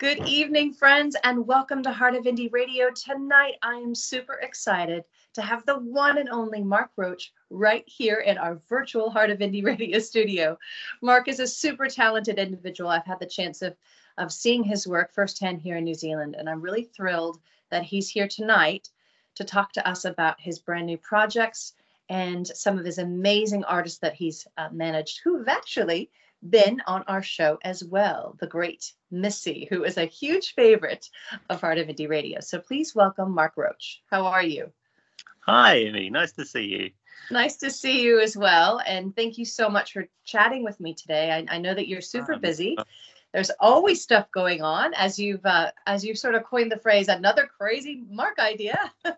Good evening, friends, and welcome to Heart of Indie Radio. Tonight, I am super excited to have the one and only Mark Roach right here in our virtual Heart of Indie Radio studio. Mark is a super talented individual. I've had the chance of, of seeing his work firsthand here in New Zealand, and I'm really thrilled that he's here tonight to talk to us about his brand new projects and some of his amazing artists that he's uh, managed who have actually been on our show as well, the great Missy, who is a huge favorite of Heart of Indie Radio. So please welcome Mark Roach. How are you? Hi, Amy. Nice to see you. Nice to see you as well. And thank you so much for chatting with me today. I, I know that you're super um, busy there's always stuff going on as you've uh, as you've sort of coined the phrase another crazy mark idea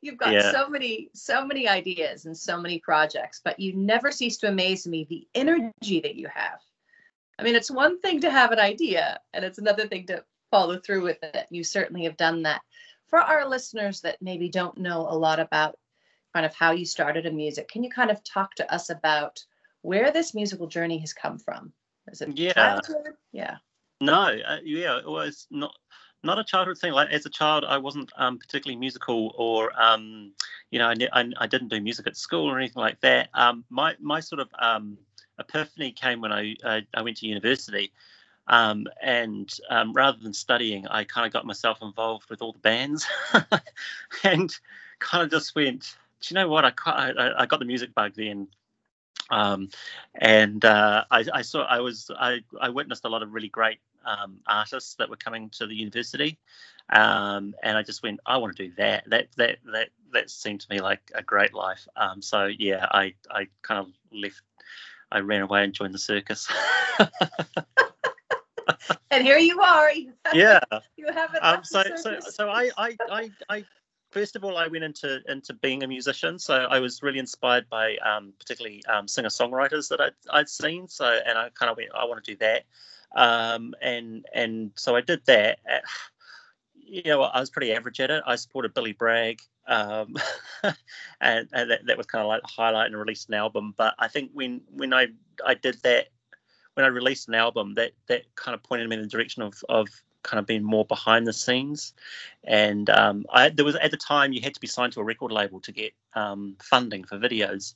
you've got yeah. so many so many ideas and so many projects but you never cease to amaze me the energy that you have i mean it's one thing to have an idea and it's another thing to follow through with it you certainly have done that for our listeners that maybe don't know a lot about kind of how you started in music can you kind of talk to us about where this musical journey has come from is it yeah. childhood? Yeah. No, uh, yeah, it was not not a childhood thing. Like as a child, I wasn't um, particularly musical, or um, you know, I, I, I, didn't do music at school or anything like that. Um, my my sort of um, epiphany came when I I went to university, um, and um, rather than studying, I kind of got myself involved with all the bands, and kind of just went. Do you know what? I I, I got the music bug then um, and uh, I, I, saw I was I, I witnessed a lot of really great um, artists that were coming to the university, um, and I just went I want to do that that that that that seemed to me like a great life. Um, so yeah, I I kind of left. I ran away and joined the circus. and here you are. yeah. You have it. Um, so, so, so I, I, I, I first of all, I went into into being a musician, so I was really inspired by um, particularly um, singer songwriters that I'd, I'd seen. So, and I kind of went, I want to do that, um, and and so I did that. You know, I was pretty average at it. I supported Billy Bragg, um, and, and that, that was kind of like the highlight and released an album. But I think when when I I did that, when I released an album, that that kind of pointed me in the direction of of kind of being more behind the scenes. And um, I, there was at the time you had to be signed to a record label to get um, funding for videos.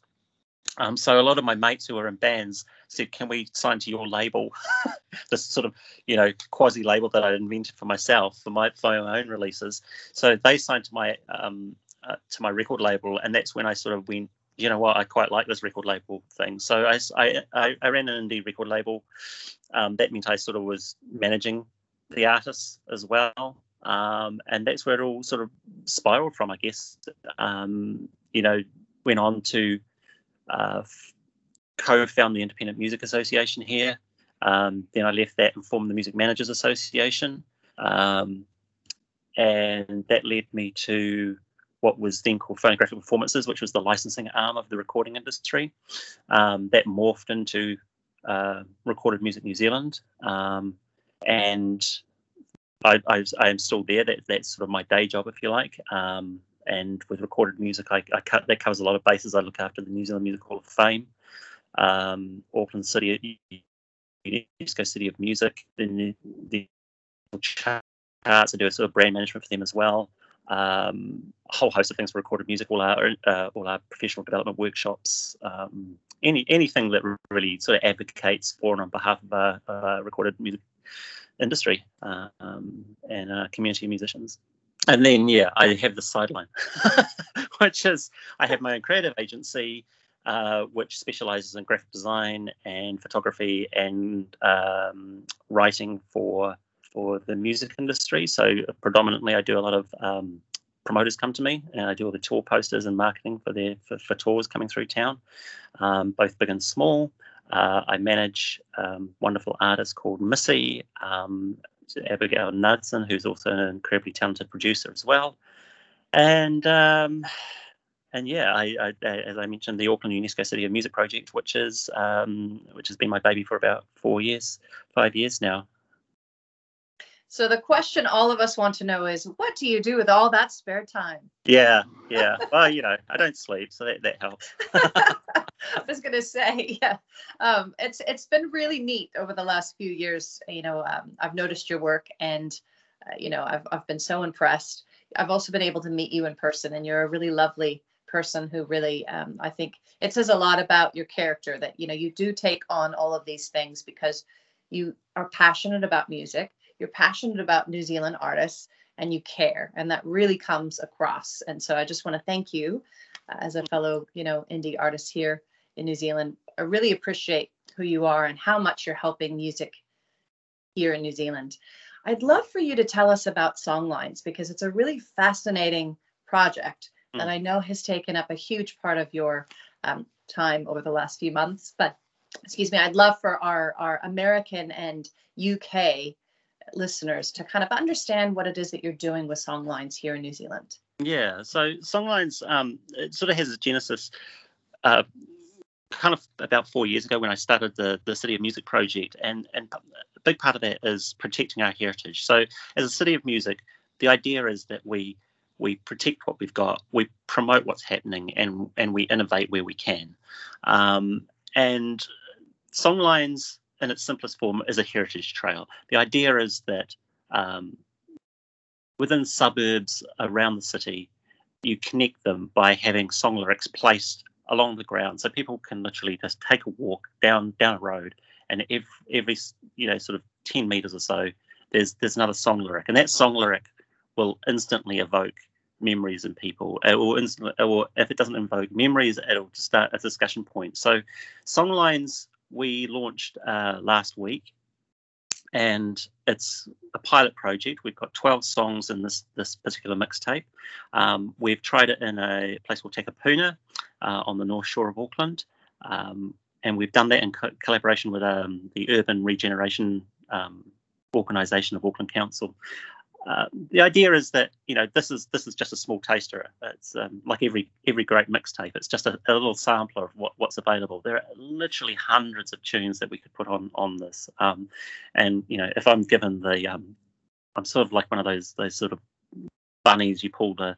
Um, so a lot of my mates who were in bands said, "Can we sign to your label?" this sort of, you know, quasi label that I invented for myself for my for my own releases. So they signed to my um, uh, to my record label, and that's when I sort of went, you know what, I quite like this record label thing. So I I, I ran an indie record label. Um, that meant I sort of was managing the artists as well. Um, and that's where it all sort of spiraled from, I guess. Um, you know, went on to uh, co-found the Independent Music Association here. Um, then I left that and formed the Music Managers Association, um, and that led me to what was then called Phonographic Performances, which was the licensing arm of the recording industry. Um, that morphed into uh, Recorded Music New Zealand. Um, and I, I, I, am still there. That, that's sort of my day job, if you like. Um, and with recorded music, I, I cut, that covers a lot of bases. I look after the New Zealand Music Hall of Fame, um, City, UNESCO City of Music, the, the charts. I do a sort of brand management for them as well. Um, a whole host of things for recorded music, all our uh, all our professional development workshops, um, any anything that really sort of advocates for and on behalf of our, recorded music industry um, and uh, community musicians. And then, yeah, I have the sideline, which is I have my own creative agency, uh, which specializes in graphic design and photography and um, writing for for the music industry. So predominantly, I do a lot of um, promoters come to me, and I do all the tour posters and marketing for their for, for tours coming through town, um, both big and small. Uh, I manage um, wonderful artist called Missy, um, Abigail Knudsen, who's also an incredibly talented producer as well. And um, and yeah, I, I, as I mentioned, the Auckland UNESCO City of Music project, which is um, which has been my baby for about four years, five years now. So the question all of us want to know is, what do you do with all that spare time? Yeah, yeah. well, you know, I don't sleep, so that that helps. I was gonna say, yeah, um, it's it's been really neat over the last few years. You know, um, I've noticed your work, and uh, you know, I've I've been so impressed. I've also been able to meet you in person, and you're a really lovely person who really, um, I think, it says a lot about your character that you know you do take on all of these things because you are passionate about music, you're passionate about New Zealand artists, and you care, and that really comes across. And so I just want to thank you uh, as a fellow, you know, indie artist here in New Zealand. I really appreciate who you are and how much you're helping music here in New Zealand. I'd love for you to tell us about Songlines because it's a really fascinating project mm. that I know has taken up a huge part of your um, time over the last few months. But excuse me, I'd love for our, our American and UK listeners to kind of understand what it is that you're doing with Songlines here in New Zealand. Yeah, so Songlines, um, it sort of has a genesis uh, kind of about four years ago when I started the the City of Music project, and and a big part of that is protecting our heritage. So as a City of Music, the idea is that we we protect what we've got, we promote what's happening, and and we innovate where we can. Um, and Songlines, in its simplest form, is a heritage trail. The idea is that um, within suburbs around the city, you connect them by having song lyrics placed along the ground, so people can literally just take a walk down down a road, and every, every you know sort of ten meters or so, there's there's another song lyric, and that song lyric will instantly evoke memories in people. It will instantly, or if it doesn't invoke memories, it'll start a discussion point. So, Songlines we launched uh, last week, and it's a pilot project. We've got 12 songs in this this particular mixtape. Um, we've tried it in a place called Takapuna uh, on the north shore of Auckland, um, and we've done that in co- collaboration with um, the Urban Regeneration um, Organisation of Auckland Council. Uh, the idea is that you know this is this is just a small taster. It's um, like every every great mixtape. It's just a, a, little sampler of what, what's available. There are literally hundreds of tunes that we could put on on this. Um, and you know, if I'm given the, um, I'm sort of like one of those those sort of bunnies. You pull the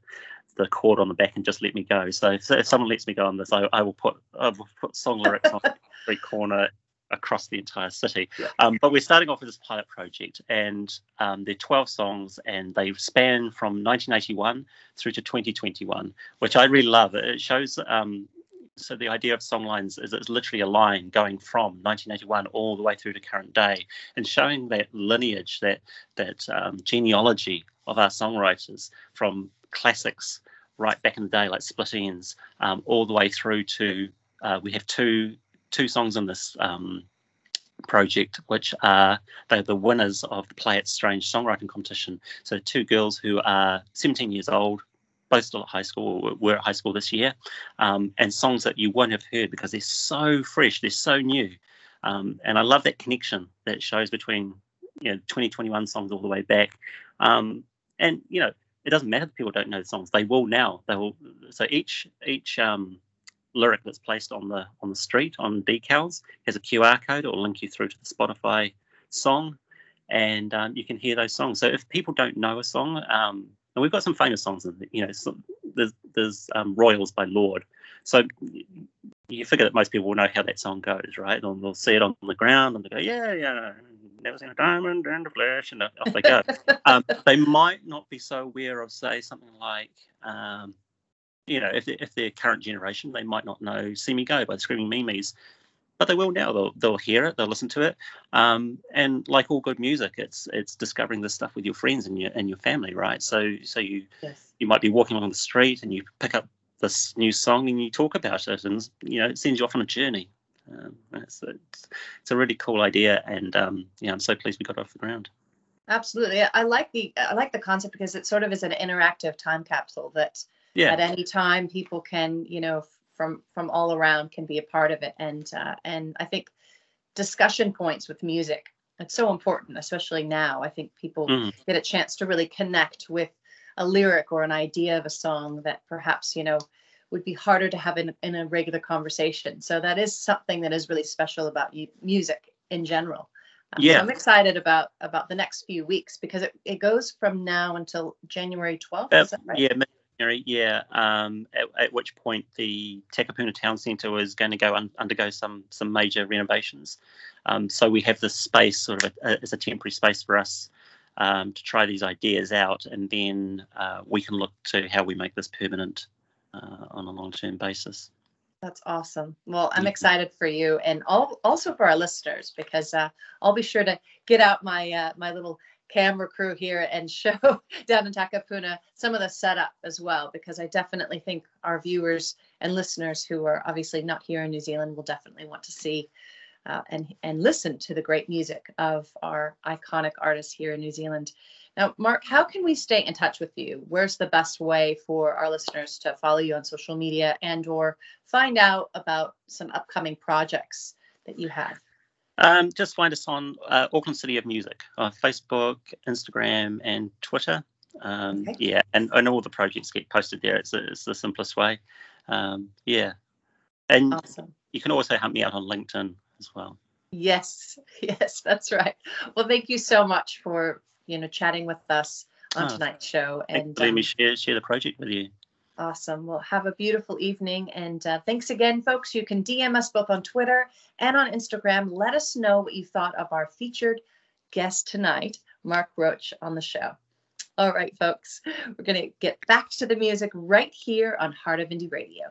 the cord on the back and just let me go. So, so if someone lets me go on this, I, I will put I will put song lyrics on every corner across the entire city. Yeah. Um, but we're starting off with this pilot project, and um, they're 12 songs, and they span from 1981 through to 2021, which I really love. It shows. Um, so the idea of songlines is it's literally a line going from 1981 all the way through to current day, and showing that lineage, that that um, genealogy of our songwriters from classics right back in the day, like Split Enz, um, all the way through to uh, we have two two songs in this um, project, which are they're the winners of the Play It Strange songwriting competition. So two girls who are 17 years old, both still at high school, or were at high school this year, um, and songs that you won't have heard because they're so fresh, they're so new. Um, and I love that connection that shows between you know 2021 songs all the way back. Um, and you know, it doesn't matter that people don't know the songs; they will now. They will. So each each um, lyric that's placed on the on the street on decals has a QR code. Will link you through to the Spotify song, and um, you can hear those songs. So if people don't know a song, um, and we've got some famous songs, in, you know, some, there's there's um, Royals by Lorde. So you figure that most people will know how that song goes, right? And they'll see it on the ground and they go, yeah, yeah, never seen a diamond in the flesh, and off they go. um, they might not be so aware of, say, something like um, you know, if, if they're current generation, they might not know "See Me Go" by the Screaming Meemees, but they will now. They'll they'll hear it, they'll listen to it, um, and like all good music, it's it's discovering this stuff with your friends and your and your family, right? So so you yes. you might be walking along the street and you pick up this new song and you talk about it, and you know it sends you off on a journey. Um, it's, it's, it's a really cool idea, and um, yeah, I'm so pleased we got it off the ground. Absolutely, I like the I like the concept because it sort of is an interactive time capsule that yeah. at any time people can you know from from all around can be a part of it and uh, and i think discussion points with music it's so important especially now i think people mm. get a chance to really connect with a lyric or an idea of a song that perhaps you know would be harder to have in, in a regular conversation so that is something that is really special about you, music in general um, yeah so i'm excited about about the next few weeks because it, it goes from now until january 12th uh, right? yeah January, yeah. Um, at, at, which point the Takapuna Town Centre is going to go un- undergo some some major renovations. Um, so we have this space sort of a, a, as a temporary space for us um, to try these ideas out, and then uh, we can look to how we make this permanent uh, on a long term basis. That's awesome. Well, I'm excited for you and all, also for our listeners because uh, I'll be sure to get out my uh, my little camera crew here and show down in Takapuna some of the setup as well, because I definitely think our viewers and listeners who are obviously not here in New Zealand will definitely want to see uh, and and listen to the great music of our iconic artists here in New Zealand. Now, Mark, how can we stay in touch with you? Where's the best way for our listeners to follow you on social media and or find out about some upcoming projects that you have? Um, just find us on uh, Auckland City of Music, uh, Facebook, Instagram, and Twitter. Um, okay. Yeah, and, and all the projects get posted there. It's, a, it's the simplest way. Um, yeah. And awesome. you can also hunt me out on LinkedIn as well. Yes, yes, that's right. Well, thank you so much for you know chatting with us on oh, tonight's show and let um, me share share the project with you. Awesome. Well, have a beautiful evening. And uh, thanks again, folks. You can DM us both on Twitter and on Instagram. Let us know what you thought of our featured guest tonight, Mark Roach, on the show. All right, folks, we're going to get back to the music right here on Heart of Indie Radio.